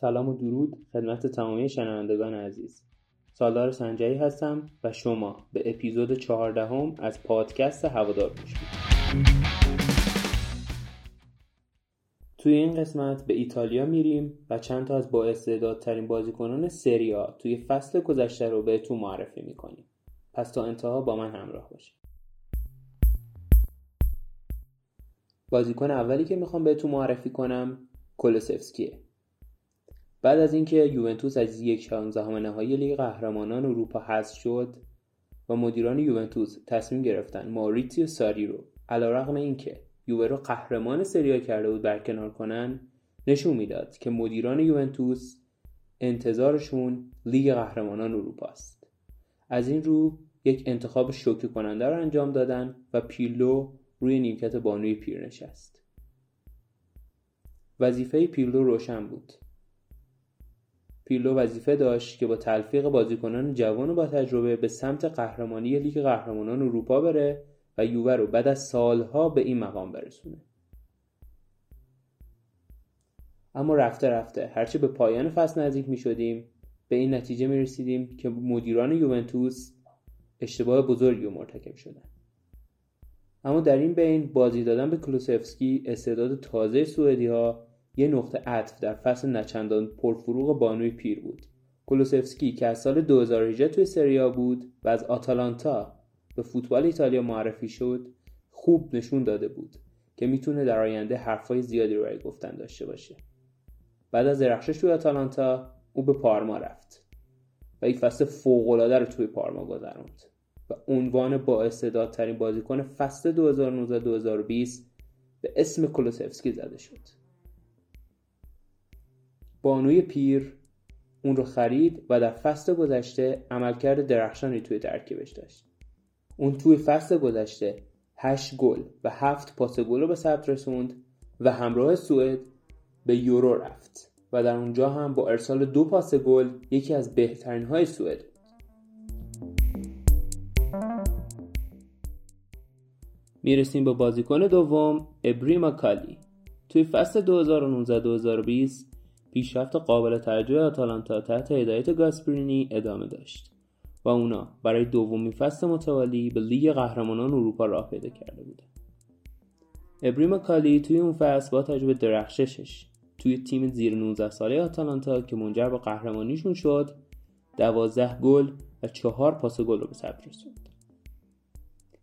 سلام و درود خدمت تمامی شنوندگان عزیز. سالار سنجری هستم و شما به اپیزود چهاردهم از پادکست هوادار گوش توی این قسمت به ایتالیا میریم و چند تا از بااستعدادترین بازیکنان سریا توی فصل گذشته رو بهتون معرفی می‌کنیم. پس تا انتها با من همراه باشید. بازیکن اولی که می‌خوام بهتون معرفی کنم کولوسفسکیه. بعد از اینکه یوونتوس از یک شانزدهم نهایی لیگ قهرمانان اروپا حذف شد و مدیران یوونتوس تصمیم گرفتن ماریتیو ساری رو علیرغم اینکه یووه رو قهرمان سریا کرده بود برکنار کنن نشون می‌داد که مدیران یوونتوس انتظارشون لیگ قهرمانان اروپا است. از این رو یک انتخاب شوکه کننده رو انجام دادن و پیلو روی نیمکت بانوی پیر نشست. وظیفه پیلو روشن بود. پیلو وظیفه داشت که با تلفیق بازیکنان جوان و با تجربه به سمت قهرمانی لیگ قهرمانان اروپا بره و یووه رو بعد از سالها به این مقام برسونه. اما رفته رفته هرچه به پایان فصل نزدیک می شدیم به این نتیجه می رسیدیم که مدیران یوونتوس اشتباه بزرگی رو مرتکب شدن. اما در این بین بازی دادن به کلوسفسکی استعداد تازه سوئدی ها یه نقطه عطف در فصل نچندان پرفروغ بانوی پیر بود کلوسفسکی که از سال 2018 توی سریا بود و از آتالانتا به فوتبال ایتالیا معرفی شد خوب نشون داده بود که می‌تونه در آینده حرفای زیادی رو برای گفتن داشته باشه بعد از درخشش توی آتالانتا او به پارما رفت و این فصل فوقالعاده رو توی پارما گذروند و عنوان با استعدادترین بازیکن فصل 2019-2020 به اسم کلوسفسکی زده شد. بانوی پیر اون رو خرید و در فصل گذشته عملکرد درخشانی توی ترکیبش داشت. اون توی فصل گذشته 8 گل و 7 پاس گل رو به ثبت رسوند و همراه سوئد به یورو رفت و در اونجا هم با ارسال دو پاس گل یکی از بهترین های سوئد می‌رسیم به بازیکن دوم ابریما کالی توی فصل 2019-2020 پیشرفت قابل توجه آتالانتا تحت هدایت گاسپرینی ادامه داشت و اونا برای دومین فصل متوالی به لیگ قهرمانان اروپا راه پیدا کرده بودن ابریما کالی توی اون فصل با تجربه درخششش توی تیم زیر 19 ساله آتالانتا که منجر به قهرمانیشون شد دوازده گل و چهار پاس گل رو به ثبت رسوند.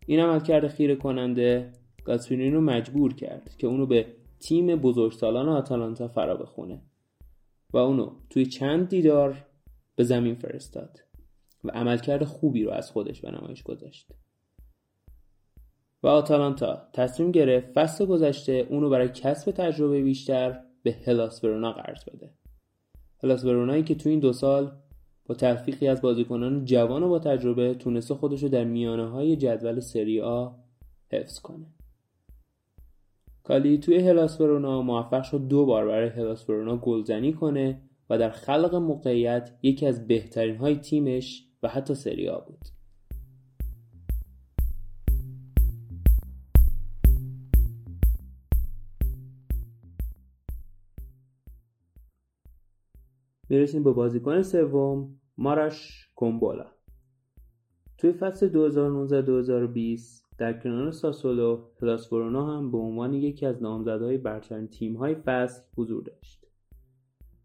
این عملکرد خیره کننده گاسپرینی رو مجبور کرد که اونو به تیم بزرگسالان آتالانتا فرا بخونه. و اونو توی چند دیدار به زمین فرستاد و عملکرد خوبی رو از خودش به نمایش گذاشت. و آتالانتا تصمیم گرفت فصل گذشته اونو برای کسب تجربه بیشتر به هلاس ورونا قرض بده. هلاس ورونایی که تو این دو سال با تلفیقی از بازیکنان جوان و با تجربه تونسته خودش رو در میانه های جدول سری آ حفظ کنه. کالی توی هلاس ورونا موفق شد دو بار برای هلاس ورونا گلزنی کنه و در خلق موقعیت یکی از بهترین های تیمش و حتی سری آ بود. می‌رسیم به بازیکن سوم ماراش کومبولا توی فصل 2019-2020 در کنار ساسولو ورونا هم به عنوان یکی از نامزدهای برترین تیم‌های فصل حضور داشت.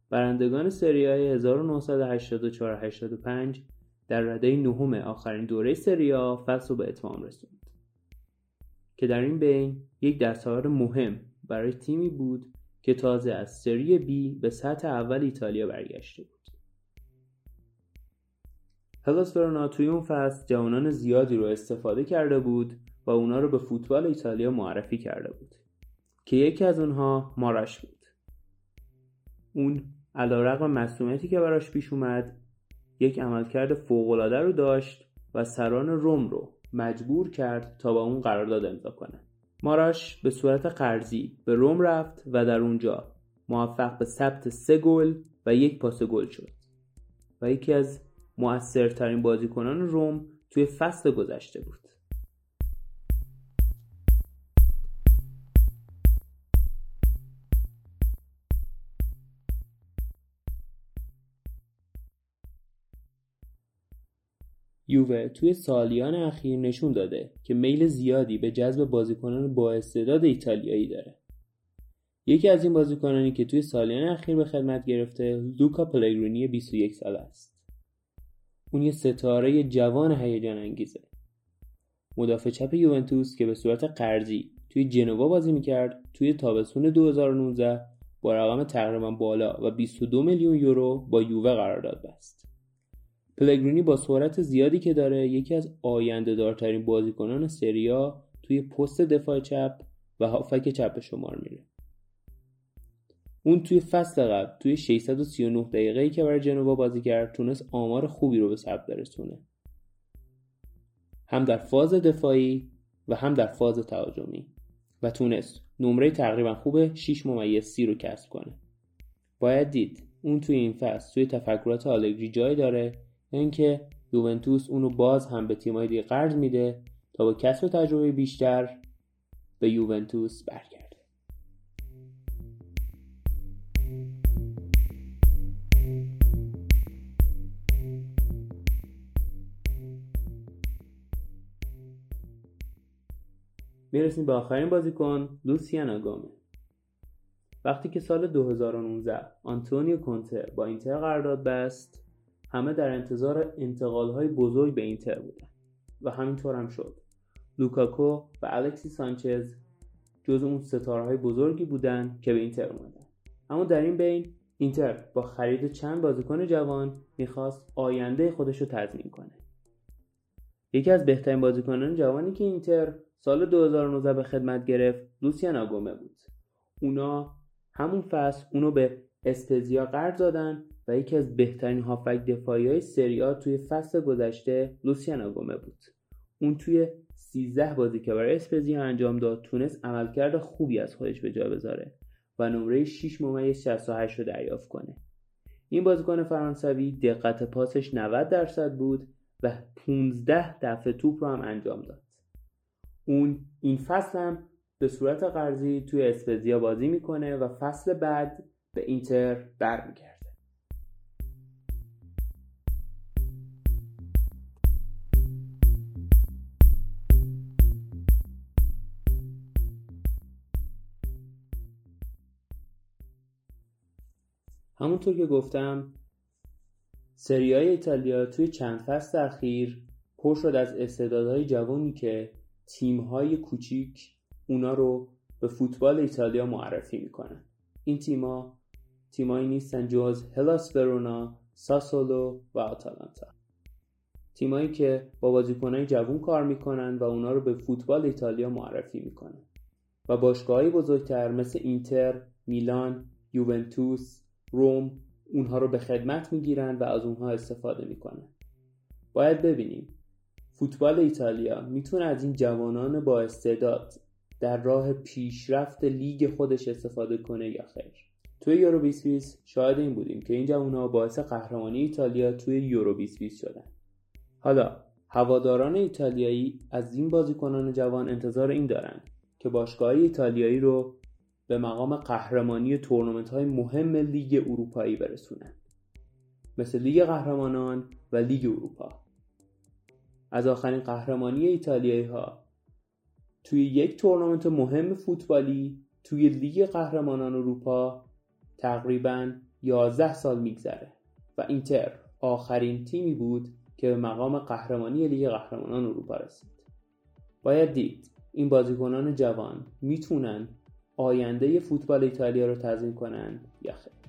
برندگان سریای 1984-85 در رده نهم آخرین دوره سریا فصل رو به اتمام رسوند که در این بین یک دستاورد مهم برای تیمی بود که تازه از سری بی به سطح اول ایتالیا برگشته بود. هلاس ورونا توی اون فصل جوانان زیادی رو استفاده کرده بود و اونا رو به فوتبال ایتالیا معرفی کرده بود که یکی از اونها ماراش بود. اون علیرغم مسئولیتی که براش پیش اومد یک عملکرد فوقالعاده رو داشت و سران روم رو مجبور کرد تا با اون قرارداد امضا کنه. ماراش به صورت قرضی به روم رفت و در اونجا موفق به ثبت سه گل و یک پاس گل شد. و یکی از موثرترین بازیکنان روم توی فصل گذشته بود یووه توی سالیان اخیر نشون داده که میل زیادی به جذب بازیکنان با استعداد ایتالیایی داره. یکی از این بازیکنانی که توی سالیان اخیر به خدمت گرفته لوکا پلگرونی 21 ساله است. اون یه ستاره جوان هیجان انگیزه. مدافع چپ یوونتوس که به صورت قرضی توی جنوا بازی می‌کرد توی تابستون 2019 با رقم تقریبا بالا و 22 میلیون یورو با یووه قرارداد بست. پلگرینی با سرعت زیادی که داره یکی از آینده دارترین بازیکنان سریا توی پست دفاع چپ و هافک چپ شمار میره. اون توی فصل قبل توی 639 دقیقه‌ای که برای جنوا بازی کرد تونست آمار خوبی رو به ثبت برسونه. هم در فاز دفاعی و هم در فاز تهاجمی و تونست نمره تقریبا خوب 6 ممیز 30 رو کسب کنه. باید دید اون توی این فصل توی تفکرات آلگری جای داره اینکه یوونتوس اونو باز هم به تیمای دیگه قرض میده تا با کسب تجربه بیشتر به یوونتوس برگرده می‌رسیم به آخرین بازیکن لوسیان آگامه وقتی که سال 2019 آنتونیو کونته با اینتر قرارداد بست همه در انتظار های بزرگ به اینتر بودن و همینطور هم شد. لوکاکو و الکسی سانچز جز اون های بزرگی بودن که به اینتر اومدن. اما در این بین اینتر با خرید چند بازیکن جوان می‌خواست آینده خودش رو تضمین کنه. یکی از بهترین بازیکنان جوانی که اینتر سال 2019 به خدمت گرفت لوسیان آگومه بود. اونا همون فصل اونو به استزیا قرض دادن و یکی از بهترین هافک دفاعی های سریا توی فصل گذشته لوسیان آگومه بود. اون توی 13 بازی که برای اسپزیا انجام داد تونست عملکرد خوبی از خودش به جا بذاره. و نمره 6 ممیز 68 رو دریافت کنه. این بازیکن فرانسوی دقت پاسش 90 درصد بود و 15 دفعه توپ رو هم انجام داد. اون این فصل هم به صورت قرضی توی اسپزیا بازی می‌کنه و فصل بعد به اینتر برمیگرده. همونطور که گفتم سریای ایتالیا توی چند فصل اخیر پر شد از استعدادهای جوانی که تیمهای کوچیک اونا رو به فوتبال ایتالیا معرفی می‌کنن. این تیما تیمایی نیستن جز هلاس ورونا ساسولو و آتالانتا. تیمایی که با بازیکنهای جوون کار می‌کنن و اونا رو به فوتبال ایتالیا معرفی می‌کنن. و باشگاههای بزرگتر مثل اینتر، میلان، یوونتوس، روم اونها رو به خدمت می‌گیرن و از اونها استفاده می‌کنن. باید ببینیم. فوتبال ایتالیا می‌تونه از این جوانان با استعداد در راه پیشرفت لیگ خودش استفاده کنه یا خیر. توی یورو 2020 شاهد این بودیم که این جوانها باعث قهرمانی ایتالیا توی یورو 2020 شدن. حالا هواداران ایتالیایی از این بازیکنان جوان انتظار این دارن که باشگاه ایتالیایی رو به مقام قهرمانی تورنمنت های مهم لیگ اروپایی برسونن مثل لیگ قهرمانان و لیگ اروپا. از آخرین قهرمانی ایتالیایی ها توی یک تورنمنت مهم فوتبالی توی لیگ قهرمانان اروپا تقریبا 11 سال میگذره و اینتر آخرین تیمی بود که به مقام قهرمانی لیگ قهرمانان اروپا رسید. باید دید این بازیکنان جوان می‌تونن آینده فوتبال ایتالیا رو تضمین کنن یا خیر.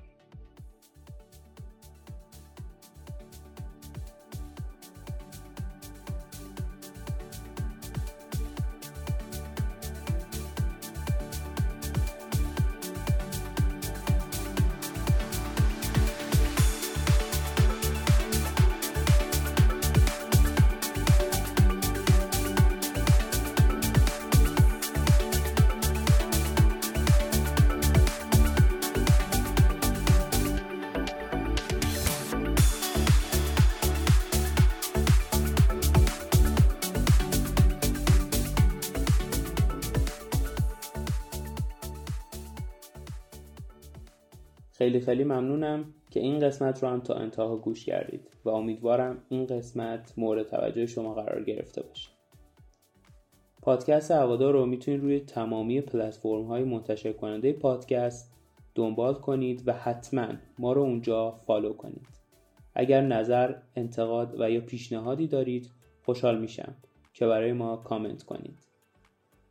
خیلی خیلی ممنونم که این قسمت رو هم تا انتها گوش کردید و امیدوارم این قسمت مورد توجه شما قرار گرفته باشه. پادکست هوادار رو می‌تونید روی تمامی پلتفرم های منتشر کننده پادکست دنبال کنید و حتما ما رو اونجا فالو کنید. اگر نظر، انتقاد و یا پیشنهادی دارید خوشحال میشم که برای ما کامنت کنید.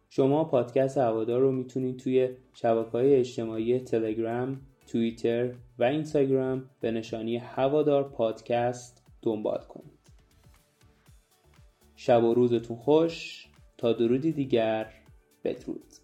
شما پادکست هوادار رو می‌تونید توی شبکه های اجتماعی تلگرام، توییتر و اینستاگرام به نشانی هوادار پادکست دنبال کنید. شب و روزتون خوش تا درودی دیگر بدرود.